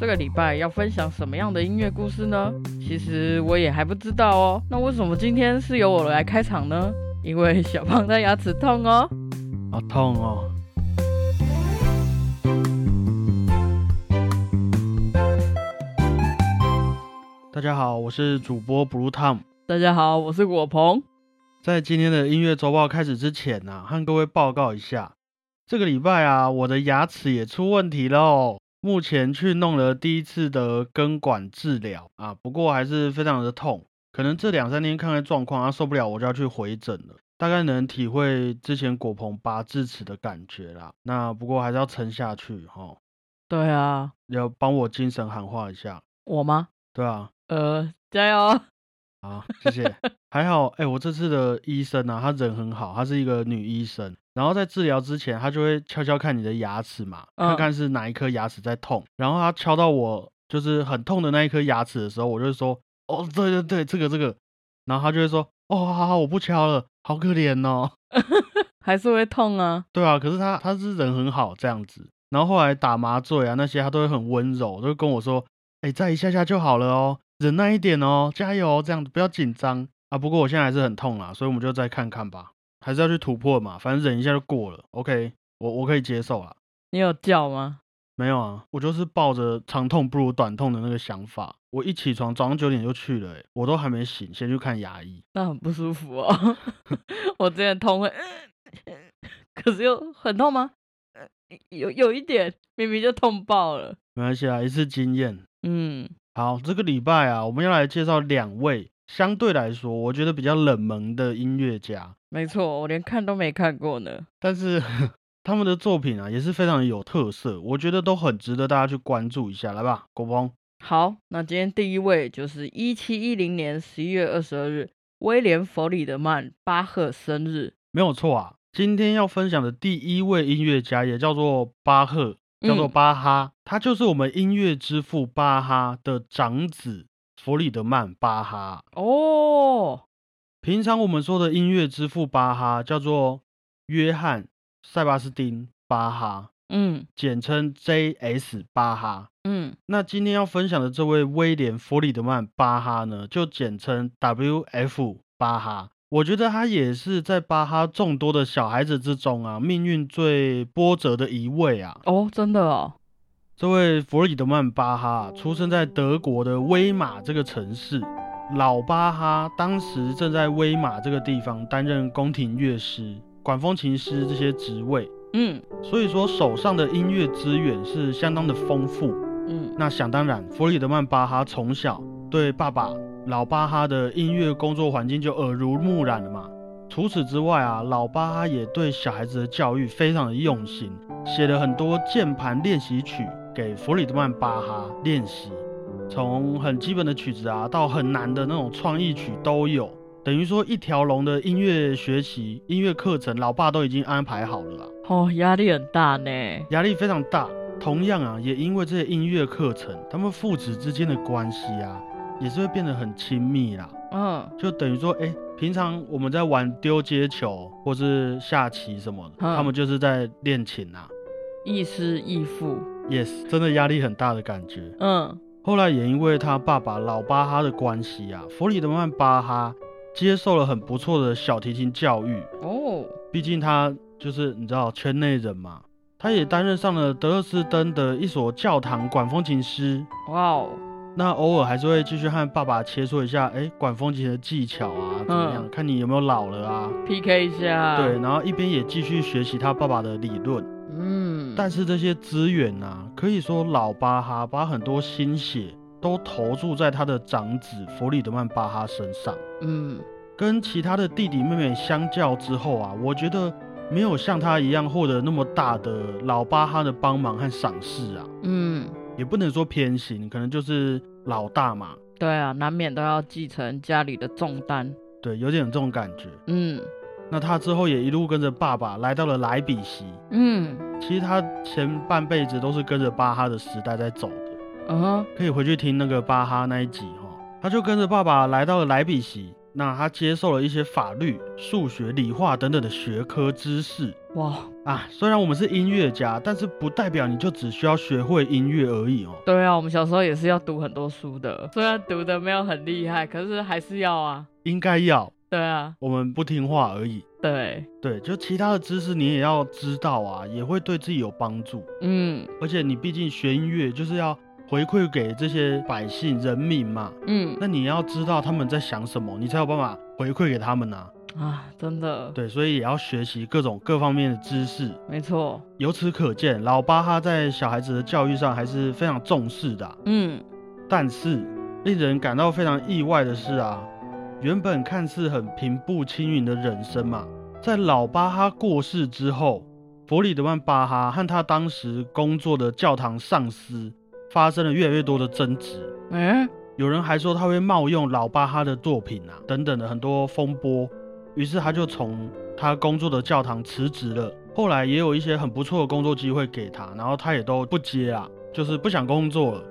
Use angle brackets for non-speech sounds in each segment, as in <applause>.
这个礼拜要分享什么样的音乐故事呢？其实我也还不知道哦。那为什么今天是由我来开场呢？因为小胖的牙齿痛哦。好痛哦！大家好，我是主播 Blue Tom。大家好，我是果鹏。在今天的音乐周报开始之前呢、和各位报告一下，这个礼拜啊，我的牙齿也出问题喽。目前去弄了第一次的根管治疗啊，不过还是非常的痛，可能这两三天看看状况，啊受不了我就要去回诊了。大概能体会之前果鹏拔智齿的感觉啦。那不过还是要撑下去哈，对啊，要帮我精神喊话一下，我吗？对啊，呃，加油！好，谢谢。还好，哎、我这次的医生啊，他人很好，她是一个女医生。然后在治疗之前，他就会敲敲看你的牙齿嘛，嗯看看是哪一颗牙齿在痛。然后他敲到我就是很痛的那一颗牙齿的时候，我就会说，哦，对对对，这个这个。然后他就会说，哦，好好，我不敲了，好可怜哦。<laughs> 还是会痛啊。对啊，可是他他是人很好这样子。然后后来打麻醉啊那些，他都会很温柔，都会跟我说，哎，再一下下就好了哦，忍耐一点哦，加油哦，这样子不要紧张啊。不过我现在还是很痛啦，所以我们就再看看吧，还是要去突破嘛，反正忍一下就过了。OK，我我可以接受啦。你有叫吗？没有啊，我就是抱着长痛不如短痛的那个想法。我一起床早上九点就去了、欸，我都还没醒，先去看牙医。那很不舒服哦。<laughs> 我之前痛会，可是又很痛吗？呃有有一点，明明就痛爆了。没关系啊，一次经验。嗯，好，这个礼拜啊，我们要来介绍两位相对来说我觉得比较冷门的音乐家，没错，我连看都没看过呢。但是 <laughs> 他们的作品啊也是非常的有特色，我觉得都很值得大家去关注一下。来吧，国峰。好，那今天第一位就是一七一零年十一月二十二日，威廉·弗里德曼巴赫生日。没有错啊，今天要分享的第一位音乐家也叫做巴赫，叫做嗯巴哈，他就是我们音乐之父巴哈的长子弗里德曼巴哈。哦，平常我们说的音乐之父巴哈叫做约翰·塞巴斯丁·巴哈，嗯简称 J.S. 巴哈。嗯，那今天要分享的这位威廉·弗里德曼巴哈呢，就简称 W.F. 巴哈。我觉得他也是在巴哈众多的小孩子之中啊，命运最波折的一位啊。哦，真的哦，这位弗里德曼巴哈出生在德国的威玛这个城市。老巴哈当时正在威玛这个地方担任宫廷乐师、管风琴师这些职位，嗯所以说手上的音乐资源是相当的丰富。嗯，那想当然，弗里德曼巴哈从小对爸爸老巴哈的音乐工作环境就耳濡目染了嘛。除此之外啊，老巴哈也对小孩子的教育非常的用心，写了很多键盘练习曲给弗里德曼巴哈练习，从很基本的曲子啊，到很难的那种创意曲都有。等于说一条龙的音乐学习、音乐课程，老爸都已经安排好了啦。哦，压力很大呢。压力非常大。同样啊，也因为这些音乐课程，他们父子之间的关系啊，也是会变得很亲密啦。嗯就等于说，哎、平常我们在玩丢接球或是下棋什么的，嗯他们就是在练琴啊。亦师亦父。Yes，真的压力很大的感觉。嗯后来也因为他爸爸老巴哈的关系啊，弗里德曼巴哈接受了很不错的小提琴教育。哦，毕竟他就是你知道圈内人嘛，他也担任上了德勒斯登的一所教堂管风琴师。哇哦，那偶尔还是会继续和爸爸切磋一下，哎，管风琴的技巧啊，怎么样？嗯看你有没有老了啊？PK 一下。对，，然后一边也继续学习他爸爸的理论。嗯，但是这些资源啊，可以说老巴哈把很多心血都投注在他的长子弗里德曼巴哈身上。嗯跟其他的弟弟妹妹相较之后啊，我觉得没有像他一样获得那么大的老巴哈的帮忙和赏识啊，嗯，也不能说偏心，可能就是老大嘛，对啊，难免都要继承家里的重担。对，有点这种感觉。嗯那他之后也一路跟着爸爸来到了莱比锡，嗯其实他前半辈子都是跟着巴哈的时代在走的，嗯哼，可以回去听那个巴哈那一集哈、他就跟着爸爸来到了莱比锡，那他接受了一些法律、数学、理化等等的学科知识哇，啊。虽然我们是音乐家，但是不代表你就只需要学会音乐而已哦。对啊，我们小时候也是要读很多书的，虽然读的没有很厉害，可是还是要啊。应该要，对啊，我们不听话而已。对，对，就其他的知识你也要知道啊，也会对自己有帮助。嗯而且你毕竟学音乐就是要回馈给这些百姓人民嘛，嗯那你要知道他们在想什么，你才有办法回馈给他们呐、啊，真的，对，所以也要学习各种各方面的知识。没错，由此可见，老巴哈在小孩子的教育上还是非常重视的啊、嗯但是令人感到非常意外的是啊，原本看似很平步青云的人生嘛，在老巴哈过世之后，弗里德曼巴哈和他当时工作的教堂上司发生了越来越多的争执。嗯有人还说他会冒用老巴哈的作品啊，等等的很多风波，于是他就从他工作的教堂辞职了。后来也有一些很不错的工作机会给他，然后他也都不接啊，就是不想工作了。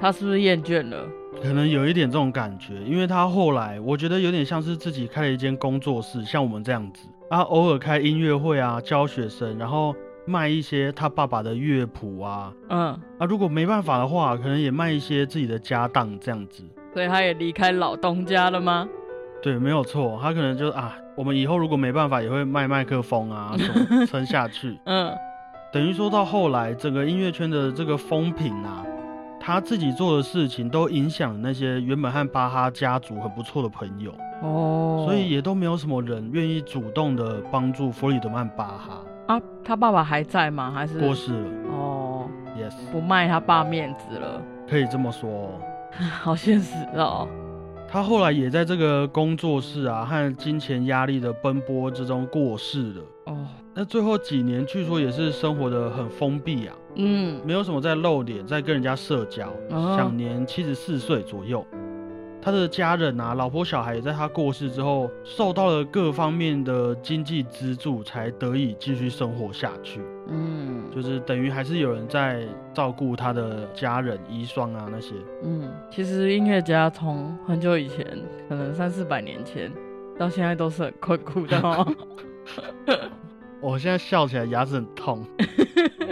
他是不是厌倦了？可能有一点这种感觉，因为他后来我觉得有点像是自己开了一间工作室，像我们这样子啊，偶尔开音乐会啊，教学生，然后卖一些他爸爸的乐谱啊嗯，啊，如果没办法的话，可能也卖一些自己的家当这样子。所以他也离开老东家了吗？对，没有错，他可能就啊，我们以后如果没办法，也会卖麦克风啊，<laughs> 什么撑下去。嗯等于说到后来，整个音乐圈的这个风评啊，他自己做的事情都影响了那些原本和巴哈家族很不错的朋友，哦，所以也都没有什么人愿意主动的帮助弗里德曼巴哈。啊，他爸爸还在吗？还是过世了哦，，yes，不卖他爸面子了，可以这么说哦。<laughs> 好现实哦。他后来也在这个工作室啊和金钱压力的奔波之中过世了。哦，那最后几年，据说也是生活的很封闭啊，嗯没有什么在露脸，在跟人家社交，哦享年七十四岁左右。他的家人啊，老婆小孩也在他过世之后，受到了各方面的经济资助，才得以继续生活下去。嗯就是等于还是有人在照顾他的家人、遗孀啊那些。嗯，其实音乐家从很久以前，可能三四百年前，到现在都是很困苦的哦。<laughs> 我现在笑起来牙齿很痛。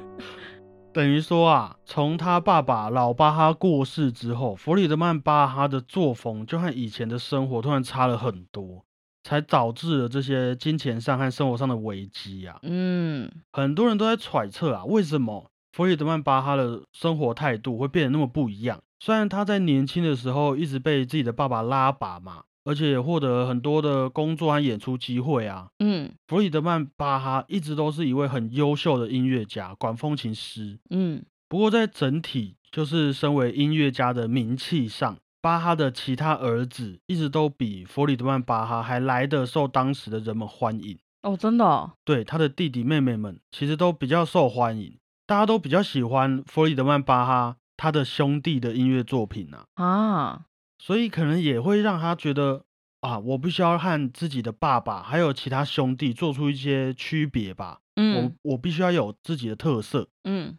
<laughs> 等于说啊，从他爸爸老巴哈过世之后，弗里德曼巴哈的作风就和以前的生活突然差了很多，才导致了这些金钱上和生活上的危机啊。嗯很多人都在揣测啊，为什么弗里德曼巴哈的生活态度会变得那么不一样？虽然他在年轻的时候一直被自己的爸爸拉拔嘛，而且也获得很多的工作和演出机会啊，嗯。弗里德曼巴哈一直都是一位很优秀的音乐家、管风琴师。嗯。不过在整体就是身为音乐家的名气上，巴哈的其他儿子一直都比弗里德曼巴哈还来得受当时的人们欢迎。哦，真的、哦，对他的弟弟妹妹们其实都比较受欢迎，大家都比较喜欢弗里德曼巴哈他的兄弟的音乐作品啊，啊，所以可能也会让他觉得啊，我必须要和自己的爸爸还有其他兄弟做出一些区别吧，嗯。我我必须要有自己的特色，嗯。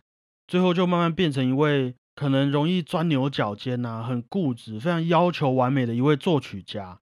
最后就慢慢变成一位可能容易钻牛角尖呐、很固执、非常要求完美的一位作曲家。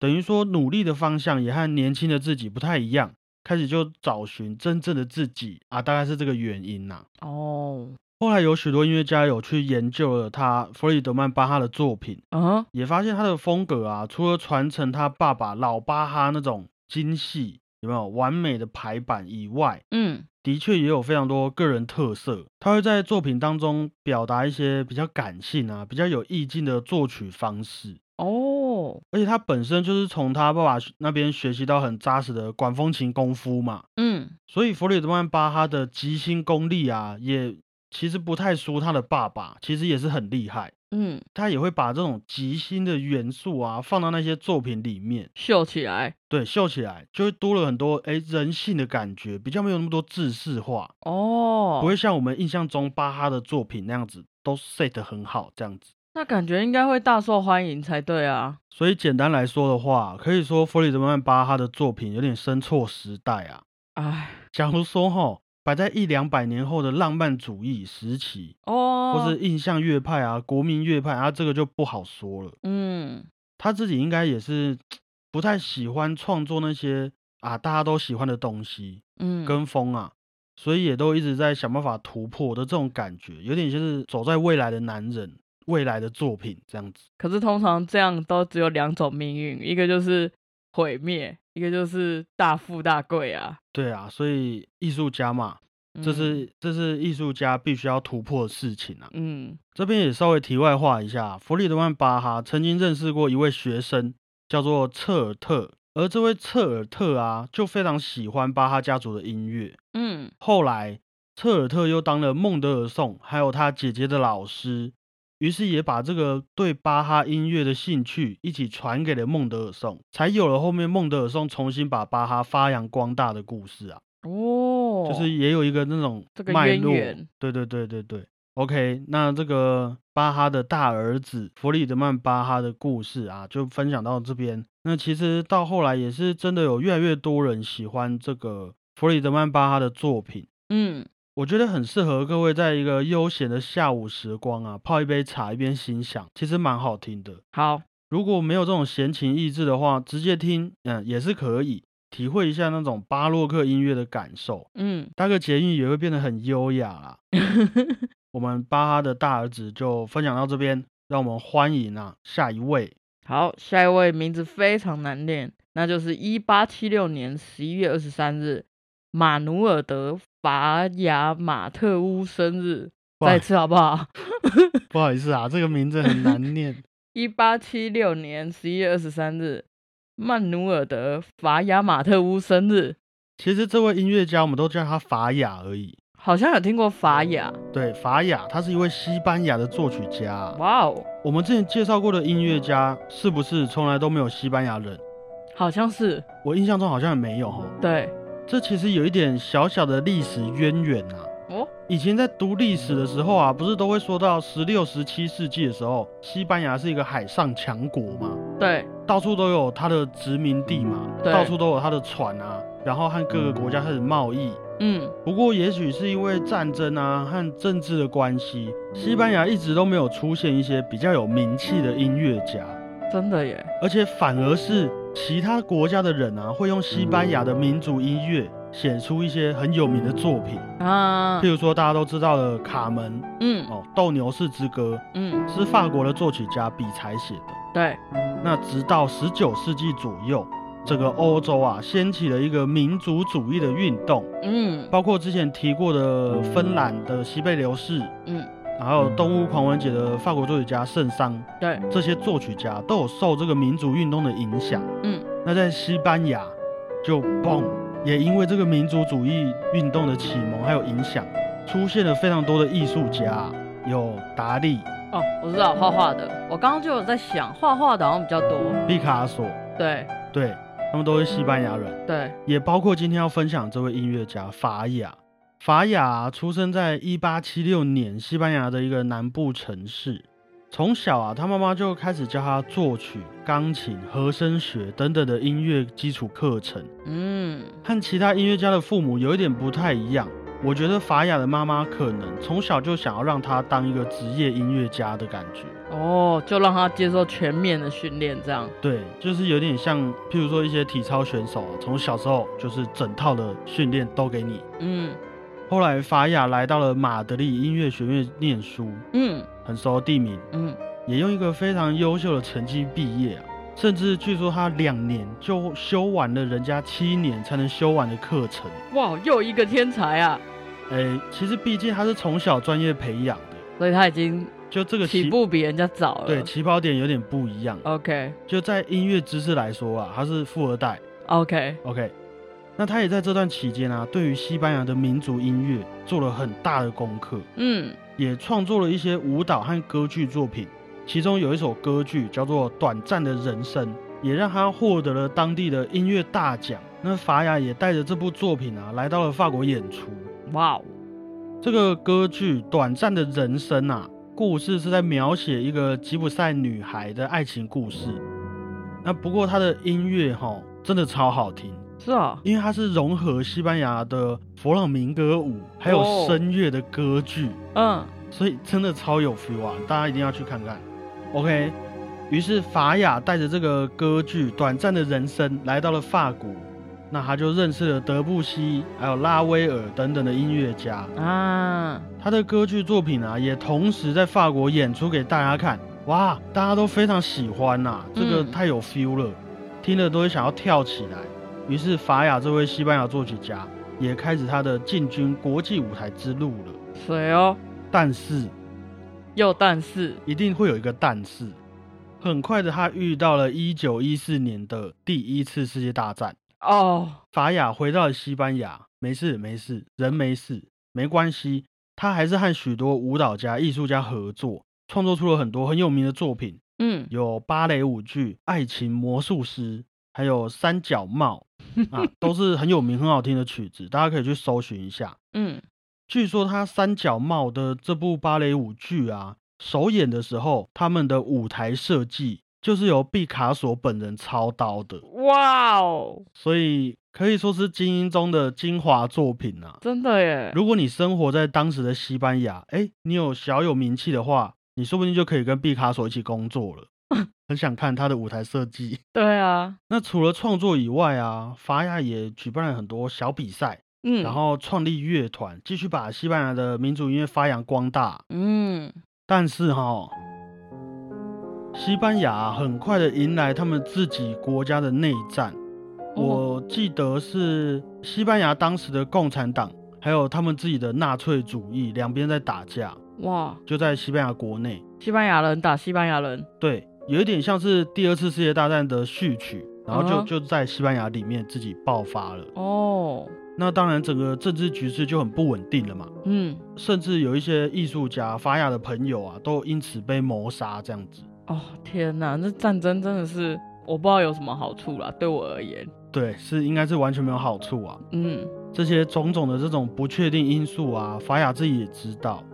等于说，努力的方向也和年轻的自己不太一样，开始就找寻真正的自己啊，大概是这个原因呐、哦，后来有许多音乐家有去研究了他弗里德曼巴哈的作品，嗯也发现他的风格啊，除了传承他爸爸老巴哈那种精细有没有完美的排版以外，嗯的确也有非常多个人特色。他会在作品当中表达一些比较感性啊、比较有意境的作曲方式。哦，而且他本身就是从他爸爸那边学习到很扎实的管风琴功夫嘛，嗯所以弗里德曼巴哈的即兴功力啊，也其实不太输他的爸爸，其实也是很厉害。嗯，他也会把这种即兴的元素啊放到那些作品里面，秀起来，对，秀起来就会多了很多哎人性的感觉，比较没有那么多制式化，哦，不会像我们印象中巴哈的作品那样子都 set 得很好这样子。那感觉应该会大受欢迎才对啊。所以简单来说的话，可以说弗里德曼巴哈的作品有点生错时代啊。哎，假如说哈，摆在一两百年后的浪漫主义时期，哦，或是印象乐派啊、国民乐派啊，这个就不好说了。嗯他自己应该也是 <tsk> 不太喜欢创作那些啊大家都喜欢的东西，嗯，跟风啊，所以也都一直在想办法突破的这种感觉，有点像是走在未来的男人，未来的作品这样子。可是通常这样都只有两种命运，一个就是毁灭，一个就是大富大贵啊。对啊，所以艺术家嘛，这嗯是这是艺术家必须要突破的事情啊。嗯这边也稍微题外话一下，弗里德曼巴哈曾经认识过一位学生，叫做策尔特，而这位策尔特啊，就非常喜欢巴哈家族的音乐。嗯后来，策尔特又当了孟德尔颂还有他姐姐的老师，于是也把这个对巴哈音乐的兴趣一起传给了孟德尔颂，才有了后面孟德尔颂重新把巴哈发扬光大的故事啊。哦，就是也有一个那种这个脉络渊源。对对对对对。OK，那这个巴哈的大儿子弗里德曼巴哈的故事啊，就分享到这边。那其实到后来也是真的有越来越多人喜欢这个弗里德曼巴哈的作品。嗯我觉得很适合各位在一个悠闲的下午时光啊，泡一杯茶一边欣赏，其实蛮好听的。好，如果没有这种闲情逸致的话，直接听，嗯，也是可以体会一下那种巴洛克音乐的感受。嗯搭个捷运也会变得很优雅啦。<laughs> 我们巴哈的大儿子就分享到这边，让我们欢迎啊下一位。好，下一位名字非常难念，那就是一八七六年十一月二十三日，马努尔德法雅马特乌生日。再一次好不好？<laughs> 不好意思啊，这个名字很难念。<laughs> 一八七六年十一月二十三日，曼努尔德法雅马特乌生日。其实这位音乐家我们都叫他法雅而已。好像有听过法雅，对，法雅他是一位西班牙的作曲家啊。哇哦，我们之前介绍过的音乐家是不是从来都没有西班牙人？好像是我印象中好像也没有哈。对这其实有一点小小的历史渊源啊。哦，以前在读历史的时候啊，不是都会说到十六、十七世纪的时候，西班牙是一个海上强国嘛，对。到处都有它的殖民地嘛，到处都有它的船啊，然后和各个国家开始贸易。嗯。不过，也许是因为战争啊和政治的关系，西班牙一直都没有出现一些比较有名气的音乐家，真的耶，而且反而是其他国家的人啊，会用西班牙的民族音乐写出一些很有名的作品。啊。譬，如说大家都知道的《卡门》嗯。哦，《斗牛士之歌嗯，》是法国的作曲家比才写的。对，那直到十九世纪左右，这个欧洲啊掀起了一个民族主义的运动，嗯包括之前提过的芬兰的西贝流士，嗯，还有动物狂欢节的法国作曲家圣桑，对，这些作曲家都有受这个民族运动的影响。嗯，那在西班牙就嘣，也因为这个民族主义运动的启蒙还有影响，出现了非常多的艺术家，有达利、哦，我知道画画的，我刚刚就有在想，画画的好像比较多，毕卡索，对。对他们都是西班牙人，对，也包括今天要分享这位音乐家法雅。法雅出生在一八七六年西班牙的一个南部城市。从小啊，他妈妈就开始教他作曲、钢琴、和声学等等的音乐基础课程。嗯和其他音乐家的父母有一点不太一样。我觉得法雅的妈妈可能从小就想要让他当一个职业音乐家的感觉。哦，就让他接受全面的训练，这样，对，就是有点像，譬如说一些体操选手啊，从小时候就是整套的训练都给你。嗯后来法雅来到了马德里音乐学院念书，嗯很熟地名，嗯，也用一个非常优秀的成绩毕业啊。甚至据说他两年就修完了人家七年才能修完的课程。哇，又一个天才啊！哎，其实毕竟他是从小专业培养的，所以他已经就这个起步比人家早了。对起跑点有点不一样。，OK 就在音乐知识来说啊，他是富二代。OK，OK，那他也在这段期间啊，对于西班牙的民族音乐做了很大的功课，嗯也创作了一些舞蹈和歌剧作品。其中有一首歌剧叫做《短暂的人生》，也让他获得了当地的音乐大奖。那法雅也带着这部作品啊，来到了法国演出。哇哦，这个歌剧《短暂的人生》啊，故事是在描写一个吉普赛女孩的爱情故事。那不过她的音乐哈、真的超好听，是啊，因为它是融合西班牙的佛朗明哥舞，还有哦声乐的歌剧，嗯所以真的超有 feel 啊！大家一定要去看看。OK，于是法雅带着这个歌剧短暂的人生来到了法国，那他就认识了德布西，还有拉威尔等等的音乐家。啊，他的歌剧作品啊，也同时在法国演出给大家看。哇，大家都非常喜欢呐、这个嗯太有 feel 了，听了都会想要跳起来。于是法雅这位西班牙作曲家也开始他的进军国际舞台之路了。谁哦，但是又但是，一定会有一个但是，很快的他遇到了一九一四年的第一次世界大战。哦，法雅回到了西班牙，没事没事，人没事，没关系。他还是和许多舞蹈家、艺术家合作，创作出了很多很有名的作品，嗯，有芭蕾舞剧《爱情魔术师》，还有《三角帽》<laughs> 啊，都是很有名、很好听的曲子，大家可以去搜寻一下。嗯，据说他《三角帽》的这部芭蕾舞剧啊，首演的时候，他们的舞台设计就是由毕卡索本人操刀的，哇哦，所以可以说是精英中的精华作品啊。真的耶，如果你生活在当时的西班牙，哎，你有小有名气的话，你说不定就可以跟毕卡索一起工作了。很想看他的舞台设计。对啊，那除了创作以外啊，法雅也举办了很多小比赛，嗯，然后创立乐团，继续把西班牙的民族音乐发扬光大。嗯，但是哈，西班牙很快的迎来他们自己国家的内战。哦我记得是西班牙当时的共产党，还有他们自己的纳粹主义，两边在打架，哇，就在西班牙国内。西班牙人打西班牙人，对，有一点像是第二次世界大战的序曲，然后就、就在西班牙里面自己爆发了。哦，那当然，整个政治局势就很不稳定了嘛。嗯，甚至有一些艺术家、法雅的朋友啊，都因此被谋杀这样子。哦，天哪，这战争真的是我不知道有什么好处啦，对我而言，对，是应该是完全没有好处啊。嗯，这些种种的这种不确定因素啊，法雅自己也知道。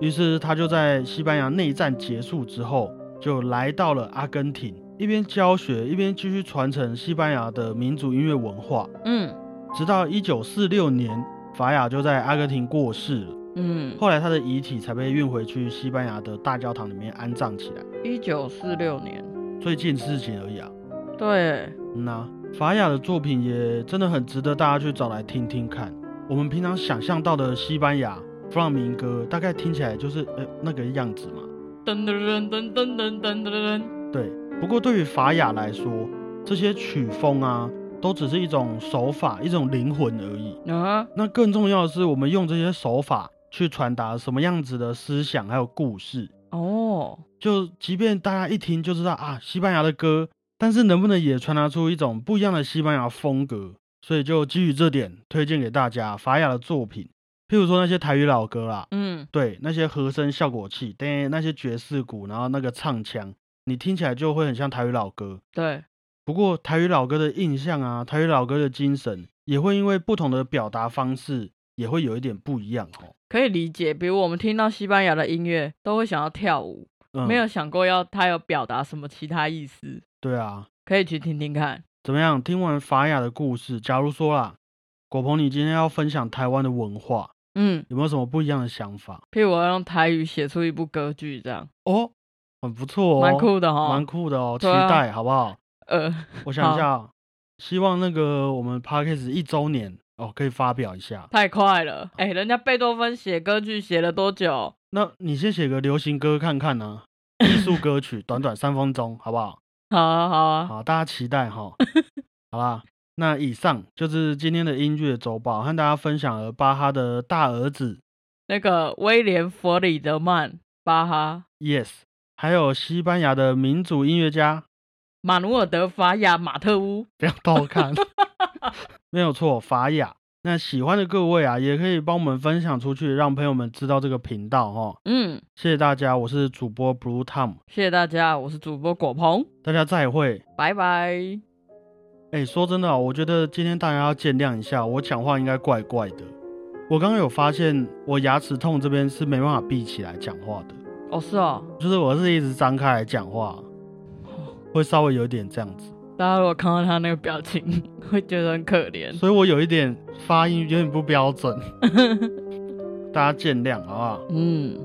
于是他就在西班牙内战结束之后，就来到了阿根廷，一边教学，一边继续传承西班牙的民族音乐文化。嗯，直到一九四六年，法雅就在阿根廷过世了。嗯，后来他的遗体才被运回去西班牙的大教堂里面安葬起来。一九四六年，最近事情而已啊。对，嗯呐、法雅的作品也真的很值得大家去找来听听看。我们平常想象到的西班牙弗朗明哥，大概听起来就是呃那个样子嘛。噔噔噔噔噔噔噔噔噔，对，不过对于法雅来说，这些曲风啊，都只是一种手法，一种灵魂而已。啊，那更重要的是，我们用这些手法去传达什么样子的思想还有故事。哦，就即便大家一听就知道啊，西班牙的歌，但是能不能也传达出一种不一样的西班牙风格？所以就基于这点，推荐给大家法雅的作品，譬如说那些台语老歌啦，嗯，对，那些和声效果器，对，那些爵士鼓，然后那个唱腔，你听起来就会很像台语老歌。对，不过台语老歌的印象啊，台语老歌的精神，也会因为不同的表达方式，也会有一点不一样哦。可以理解。比如我们听到西班牙的音乐，都会想要跳舞，嗯，没有想过要他有表达什么其他意思，对啊，可以去听听看。怎么样？听完法雅的故事，假如说啦，果鹏，你今天要分享台湾的文化，嗯，有没有什么不一样的想法？譬如我要用台语写出一部歌剧，这样哦，很不错哦，蛮酷的哈。蛮酷的哦，期对啊待好不好？呃，我想一下哦，希望那个我们 p a r k a s 一周年哦，可以发表一下。太快了，哎、人家贝多芬写歌剧写了多久？那你先写个流行歌看看呢、艺术歌曲，短短三分钟，好不好？<laughs> 好啊，好啊，好，大家期待哈。<laughs> 好啦，那以上就是今天的音乐周报，和大家分享了巴哈的大儿子那个威廉·弗里德曼巴哈、Yes，还有西班牙的民族音乐家，马努尔德·法雅马特乌。不要偷看，<laughs> 没有错，法雅。那喜欢的各位啊，也可以帮我们分享出去，让朋友们知道这个频道哈。嗯，谢谢大家，我是主播 Blue Tom，谢谢大家，我是主播果鹏，大家再会。拜拜。哎、说真的啊、我觉得今天大家要见谅一下，我讲话应该怪怪的。我刚刚有发现，我牙齿痛这边是没办法闭起来讲话的，哦，是哦，就是我是一直张开来讲话，会稍微有一点这样子，大家如果看到他那个表情，会觉得很可怜。所以我有一点发音有点不标准，<laughs> 大家见谅好不好？嗯。